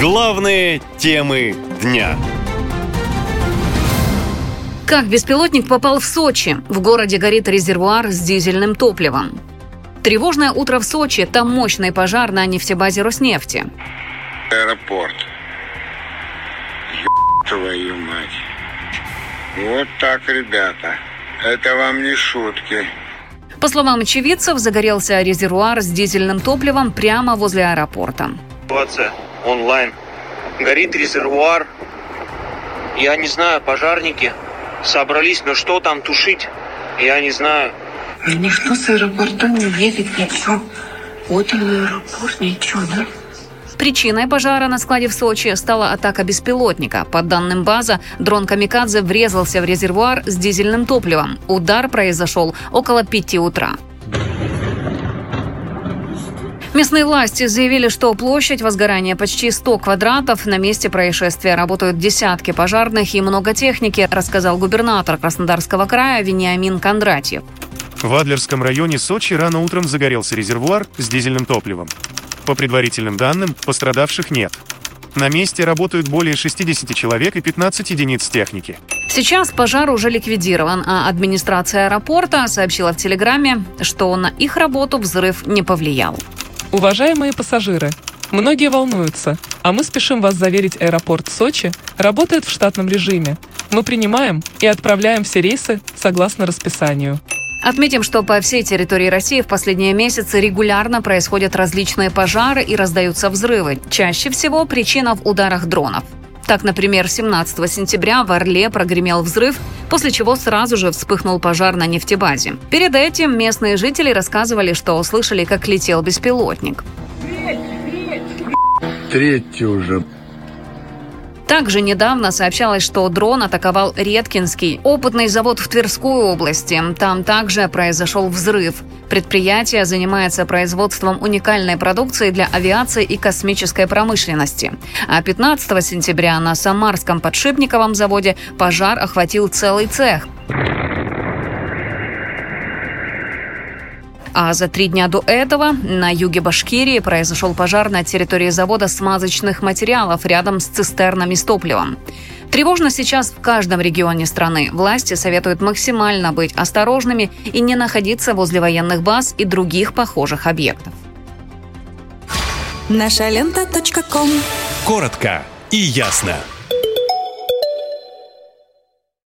Главные темы дня. Как беспилотник попал в Сочи? В городе горит резервуар с дизельным топливом. Тревожное утро в Сочи. Там мощный пожар на нефтебазе Роснефти. Аэропорт. Ё твою мать. Вот так, ребята. Это вам не шутки. По словам очевидцев, загорелся резервуар с дизельным топливом прямо возле аэропорта. Ситуация онлайн. Горит резервуар. Я не знаю, пожарники собрались, но что там тушить, я не знаю. Никто с аэропорта не едет, ничего. Вот он аэропорт, ничего, да? Причиной пожара на складе в Сочи стала атака беспилотника. По данным база, дрон «Камикадзе» врезался в резервуар с дизельным топливом. Удар произошел около 5 утра. Местные власти заявили, что площадь возгорания почти 100 квадратов. На месте происшествия работают десятки пожарных и много техники, рассказал губернатор Краснодарского края Вениамин Кондратьев. В Адлерском районе Сочи рано утром загорелся резервуар с дизельным топливом. По предварительным данным, пострадавших нет. На месте работают более 60 человек и 15 единиц техники. Сейчас пожар уже ликвидирован, а администрация аэропорта сообщила в Телеграме, что на их работу взрыв не повлиял. Уважаемые пассажиры, многие волнуются, а мы спешим вас заверить, аэропорт Сочи работает в штатном режиме. Мы принимаем и отправляем все рейсы согласно расписанию. Отметим, что по всей территории России в последние месяцы регулярно происходят различные пожары и раздаются взрывы. Чаще всего причина в ударах дронов. Так, например, 17 сентября в Орле прогремел взрыв, после чего сразу же вспыхнул пожар на нефтебазе. Перед этим местные жители рассказывали, что услышали, как летел беспилотник. Третий уже. Также недавно сообщалось, что дрон атаковал Редкинский, опытный завод в Тверской области. Там также произошел взрыв. Предприятие занимается производством уникальной продукции для авиации и космической промышленности. А 15 сентября на Самарском подшипниковом заводе пожар охватил целый цех. А за три дня до этого на юге Башкирии произошел пожар на территории завода смазочных материалов рядом с цистернами с топливом. Тревожно сейчас в каждом регионе страны. Власти советуют максимально быть осторожными и не находиться возле военных баз и других похожих объектов. Наша лента. Коротко и ясно.